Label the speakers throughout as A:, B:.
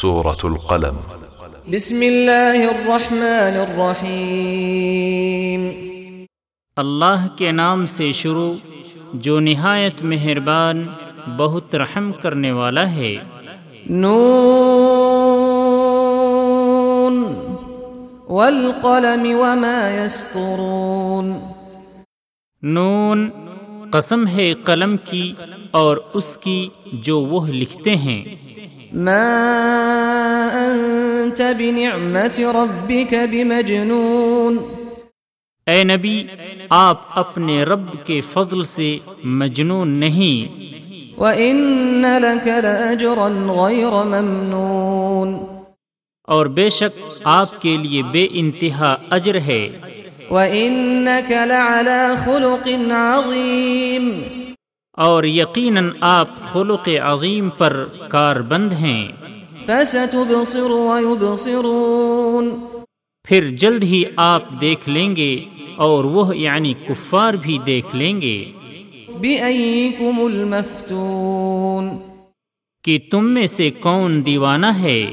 A: سورة القلم.
B: بسم الله الرحمن الرحيم
C: اللہ کے نام سے شروع جو نہایت مہربان بہت رحم کرنے والا ہے۔
B: نون۔ والقلم وما يسطرون
C: نون قسم ہے قلم کی اور اس کی جو وہ لکھتے ہیں۔
B: ما أنت بنعمة ربك بمجنون۔
C: اے نبی آپ اپنے رب کے فضل سے مجنون نہیں۔
B: وإن لك لأجرا غير ممنون۔
C: اور بے شک آپ کے لیے بے انتہا اجر ہے۔
B: وإنك لعلى خلق عظيم۔
C: اور یقیناً آپ خلق عظیم پر کاربند ہیں۔
B: فستبصر ويبصرون۔
C: پھر جلد ہی آپ دیکھ لیں گے اور وہ یعنی کفار بھی دیکھ لیں گے۔
B: بأيكم المفتون۔
C: کہ تم میں سے کون دیوانہ ہے۔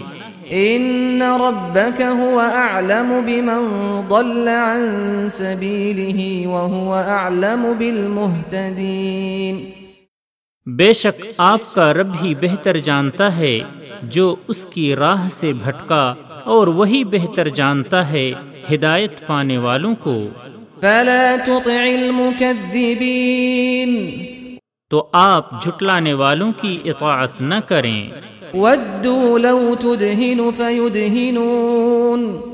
B: إن ربك هو أعلم بمن ضل عن سبيله وهو أعلم بالمهتدين۔
C: بے شک آپ کا رب ہی بہتر جانتا ہے جو اس کی راہ سے بھٹکا اور وہی بہتر جانتا ہے ہدایت پانے والوں کو۔
B: فلا تطع المكذبين۔
C: تو آپ جھٹلانے والوں کی اطاعت نہ کریں۔
B: ودوا لو تدهن فيدهنون۔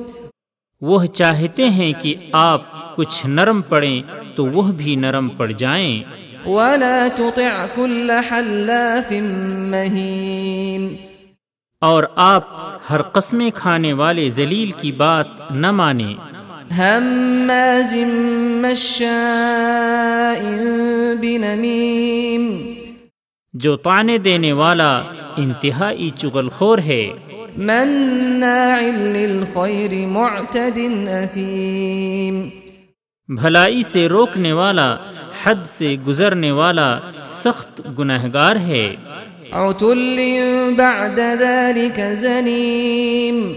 C: وہ چاہتے ہیں کہ آپ کچھ نرم پڑیں تو وہ بھی نرم پڑ جائیں۔
B: ولا تطع كل حلاف مهين۔
C: اور آپ ہر قسمیں کھانے والے ذلیل کی بات نہ مانیں۔
B: هماز مشاء بنميم۔
C: جو تانے دینے والا انتہائی چغل خور ہے۔
B: مناع للخير معتد أثيم
C: بھلائی سے روکنے والا حد سے گزرنے والا سخت گنہگار ہے۔
B: عتل بعد ذلك زنيم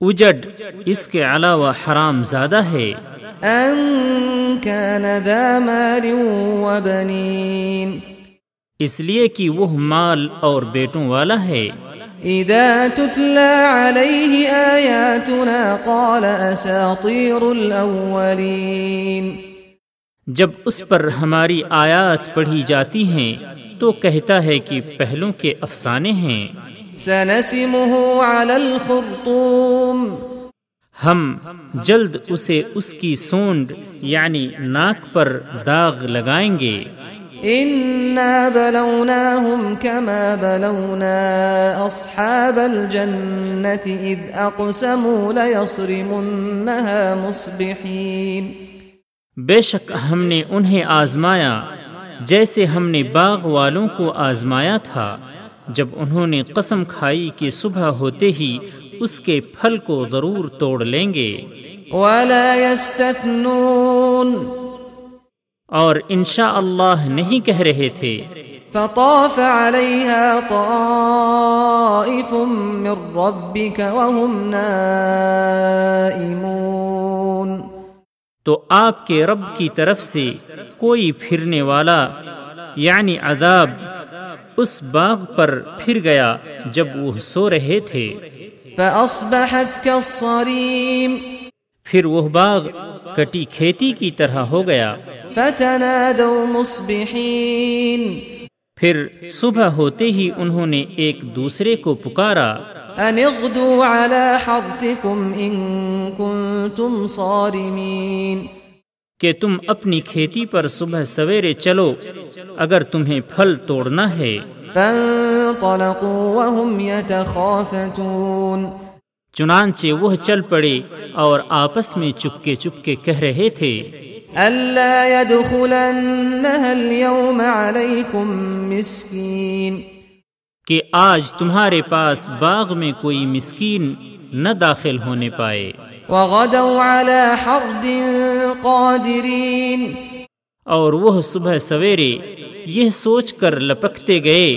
C: اجڈ اس کے علاوہ حرام زادہ ہے۔
B: أن كان ذا مال وبنين
C: اس لیے کہ وہ مال اور بیٹوں والا ہے۔
B: إذا تتلى عليه آياتنا قال أساطير الأولين.
C: جب اس پر ہماری آیات پڑھی جاتی ہیں تو کہتا ہے کہ پہلوں کے افسانے ہیں۔
B: سنسمه على الخرطوم.
C: ہم جلد اسے اس کی سونڈ یعنی ناک پر داغ لگائیں گے۔
B: إنا بلوناهم كما بلونا أصحاب الجنة إذ أقسموا ليصرمنها مصبحين
C: بے شک ہم نے انہیں آزمایا جیسے ہم نے باغ والوں کو آزمایا تھا۔ جب انہوں نے قسم کھائی کہ صبح ہوتے ہی اس کے پھل کو ضرور توڑ لیں گے۔
B: ولا يستثنون
C: اور انشاء اللہ نہیں کہہ رہے تھے۔
B: فطاف عليها طائف من ربك وهم نائمون۔
C: تو آپ کے رب کی طرف سے کوئی پھرنے والا یعنی عذاب اس باغ پر پھر گیا جب وہ سو رہے تھے۔
B: فأصبحت كالصريم
C: پھر وہ باغ کٹی کھیتی کی طرح ہو گیا۔
B: فتنادوا مصبحين
C: پھر صبح ہوتے ہی انہوں نے ایک دوسرے کو پکارا۔
B: أن اغدوا على حرثكم إن كنتم صارمين
C: کہ تم اپنی کھیتی پر صبح سویرے چلو اگر تمہیں پھل توڑنا ہے۔
B: فانطلقوا وهم يتخافتون۔
C: چنانچہ وہ چل پڑے اور آپس میں چپکے چپکے کہہ رہے تھے۔
B: يدخلنها اليوم عليكم مسكين۔
C: کہ آج تمہارے پاس باغ میں کوئی مسکین نہ داخل ہونے پائے۔
B: وغدوا على حرد قادرين۔
C: اور وہ صبح سویرے یہ سوچ کر لپکتے گئے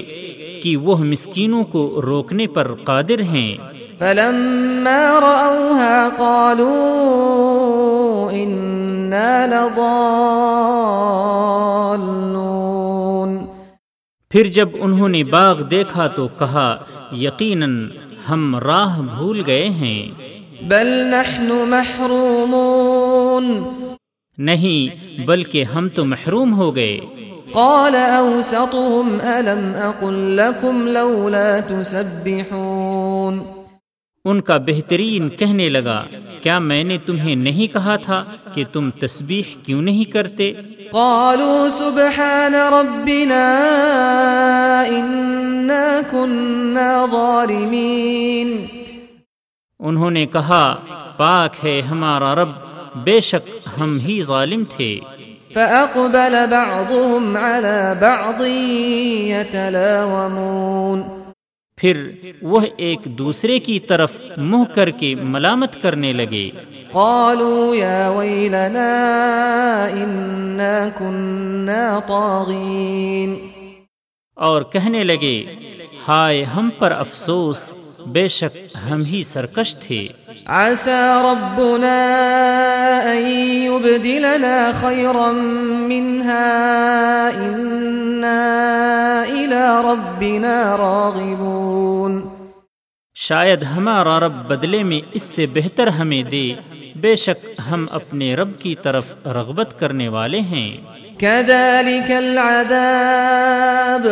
C: کہ وہ مسکینوں کو روکنے پر قادر ہیں۔
B: فلما رأوها قالوا إنا لضالون.
C: پھر جب انہوں نے باغ دیکھا تو کہا یقیناً ہم راہ بھول گئے ہیں۔
B: بل نحن محرومون.
C: نہیں بلکہ ہم تو محروم ہو گئے۔
B: قال أوسطهم ألم أقل لكم لولا تسبحون.
C: ان کا بہترین کہنے لگا کیا میں نے تمہیں نہیں کہا تھا کہ تم تسبیح کیوں نہیں کرتے؟
B: قالوا سبحان ربنا إنا كنا ظالمين۔
C: انہوں نے کہا پاک ہے ہمارا رب بے شک ہم ہی ظالم تھے۔
B: فأقبل بعضهم على بعض يتلاومون۔
C: پھر وہ ایک دوسرے کی طرف منہ کر کے ملامت کرنے لگے۔
B: قالوا يا ويلنا إنا كنا طاغين۔
C: اور کہنے لگے ہائے ہم پر افسوس بے شک ہم ہی سرکش تھے۔
B: عسى ربنا أن يبدلنا خيرا منها إنا إلى ربنا راغبون۔
C: شاید ہمارا رب بدلے میں اس سے بہتر ہمیں دے۔ بے شک ہم اپنے رب کی طرف رغبت کرنے والے ہیں۔
B: كذلك العذاب۔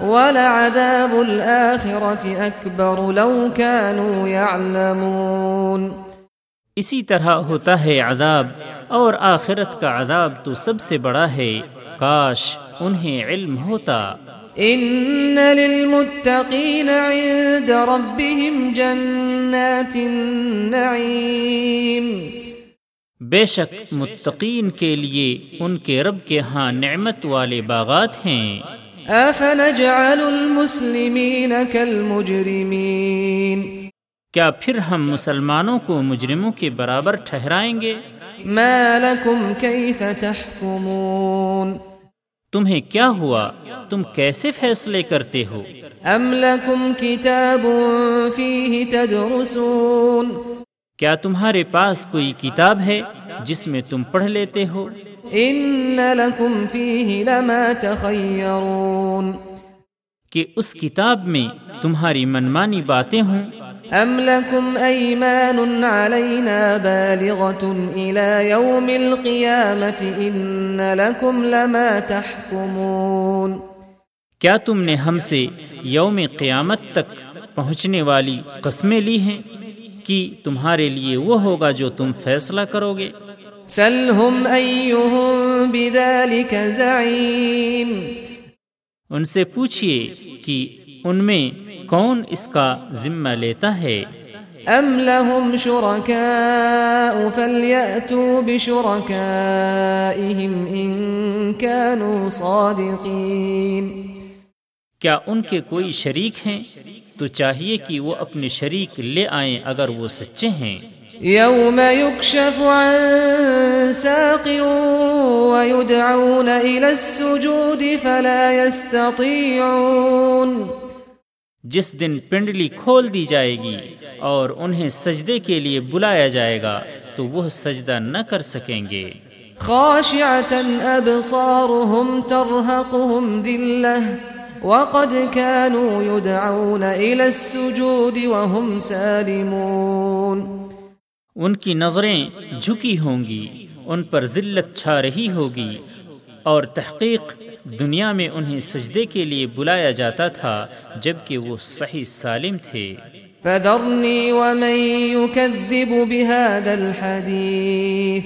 B: ولعذاب الآخرة أكبر لو كانوا يعلمون.
C: اسی طرح ہوتا ہے عذاب اور آخرت کا عذاب تو سب سے بڑا ہے۔ کاش انہیں علم ہوتا۔
B: إن للمتقين عند ربهم جنات النعيم.
C: بے شک متقین کے لیے ان کے رب کے ہاں نعمت والے باغات ہیں۔
B: أفنجعل المسلمين كالمجرمين؟
C: کیا پھر ہم مسلمانوں کو مجرموں کے برابر ٹھہرائیں گے؟
B: ما لكم كيف تحكمون؟
C: تمہیں کیا ہوا؟ تم کیسے فیصلے کرتے ہو؟
B: أم لكم كتاب فيه تدرسون؟
C: کیا تمہارے پاس کوئی کتاب ہے جس میں تم پڑھ لیتے ہو؟
B: إن لكم فيه لما تخيرون
C: کہ اس کتاب میں تمہاری منمانی باتیں ہوں۔
B: أم لكم أيمان علينا بالغة إلى يوم القيامة إن لكم لما تحكمون
C: کیا تم نے ہم سے یوم قیامت تک پہنچنے والی قسمیں لی ہیں کہ تمہارے لیے وہ ہوگا جو تم فیصلہ کرو گے؟
B: سلهم أيهم بذلك زعيم.
C: ان سے پوچھئے کہ ان میں کون اس کا ذمہ لیتا ہے؟
B: أم لهم شركاء فليأتوا بشركائهم إن كانوا صادقين.
C: کیا ان کے کوئی شریک ہیں؟ تو چاہیے کہ وہ اپنے شریک لے آئیں اگر وہ سچے ہیں۔
B: يوم يكشف عن ساق ويدعون إلى السجود فلا يستطيعون.
C: جس دن پنڈلی کھول دی جائے گی اور انہیں سجدے کے لیے بلایا جائے گا تو وہ سجدہ نہ کر سکیں گے۔
B: خاشعة أبصارهم ترهقهم ذلة وقد كانوا يدعون إلى السجود وهم سالمون.
C: ان کی نظریں جھکی ہوں گی، ان پر ذلت چھا رہی ہوگی اور تحقیق دنیا میں انہیں سجدے کے لیے بلایا جاتا تھا، جبکہ وہ صحیح سالم تھے۔
B: فذرني ومن يكذب بهذا الحديث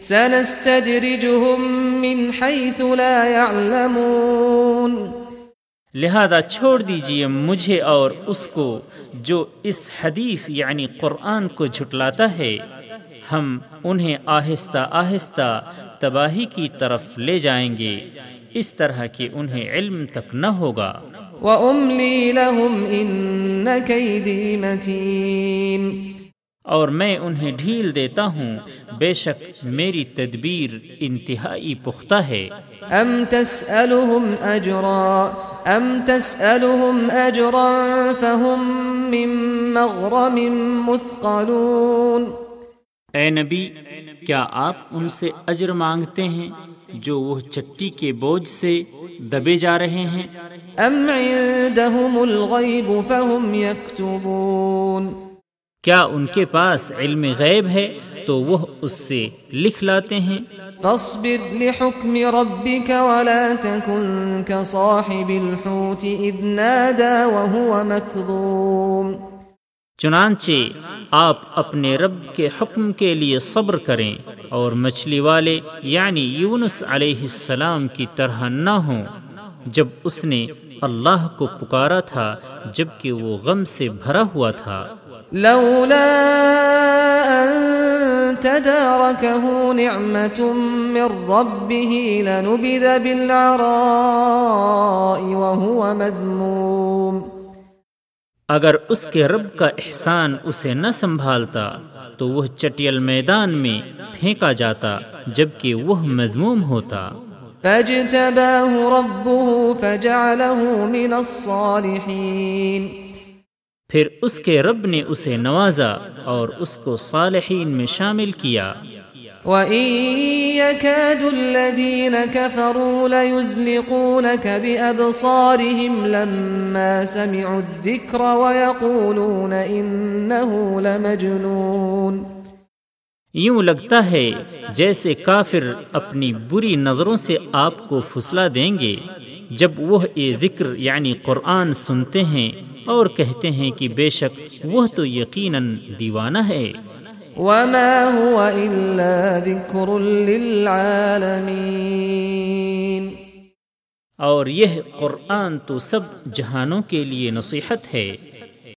B: سنستدرجهم من حيث لا يعلمون
C: لہذا چھوڑ دیجیے مجھے اور اس کو جو اس حدیث یعنی قرآن کو جھٹلاتا ہے۔ ہم انہیں آہستہ آہستہ تباہی کی طرف لے جائیں گے۔ اس طرح کہ انہیں علم تک نہ ہوگا۔
B: وأملي لهم إن كيدي متين۔
C: اور میں انہیں ڈھیل دیتا ہوں بے شک میری تدبیر انتہائی پختہ ہے۔
B: ام تسألهم اجرا ام تسألهم اجرا فهم من مغرم مثقلون۔
C: اے نبی کیا آپ ان سے اجر مانگتے ہیں جو وہ چٹی کے بوجھ سے دبے جا رہے ہیں؟
B: ام عندهم الغیب فهم يكتبون
C: کیا ان کے پاس علم غیب ہے تو وہ اس سے لکھ لاتے ہیں۔
B: فاصبر لحكم ربك ولا تكن كصاحب الحوت إذ نادى وهو مكظوم
C: چنانچہ آپ اپنے رب کے حکم کے لیے صبر کریں اور مچھلی والے یعنی یونس علیہ السلام کی طرح نہ ہوں۔ جب اس نے اللہ کو پکارا تھا جبکہ وہ غم سے بھرا ہوا تھا۔
B: لولا أن تداركه نعمة من ربه لنبذ بالعراء وهو مذموم.
C: اگر اس کے رب کا احسان اسے نہ سنبھالتا تو وہ چٹیل میدان میں پھینکا جاتا جبکہ وہ مضموم ہوتا۔
B: فاجتباه ربه فجعله من الصالحين
C: پھر اس کے رب نے اسے نوازا اور اس کو صالحین میں شامل کیا۔
B: وَإِن يَكَادُ الَّذِينَ كَفَرُوا لَيُزْلِقُونَكَ بِأَبْصَارِهِمْ لَمَّا سَمِعُوا الذِّكْرَ وَيَقُولُونَ إِنَّهُ لَمَجْنُونَ۔
C: یوں لگتا ہے جیسے کافر اپنی بری نظروں سے آپ کو فسلا دیں گے۔ جب وہ یہ ذکر یعنی قرآن سنتے ہیں اور کہتے ہیں کہ بے شک وہ تو یقیناً دیوانہ ہے۔
B: وما هو إلا ذكر للعالمين۔
C: اور یہ قرآن تو سب جہانوں کے لیے نصیحت ہے۔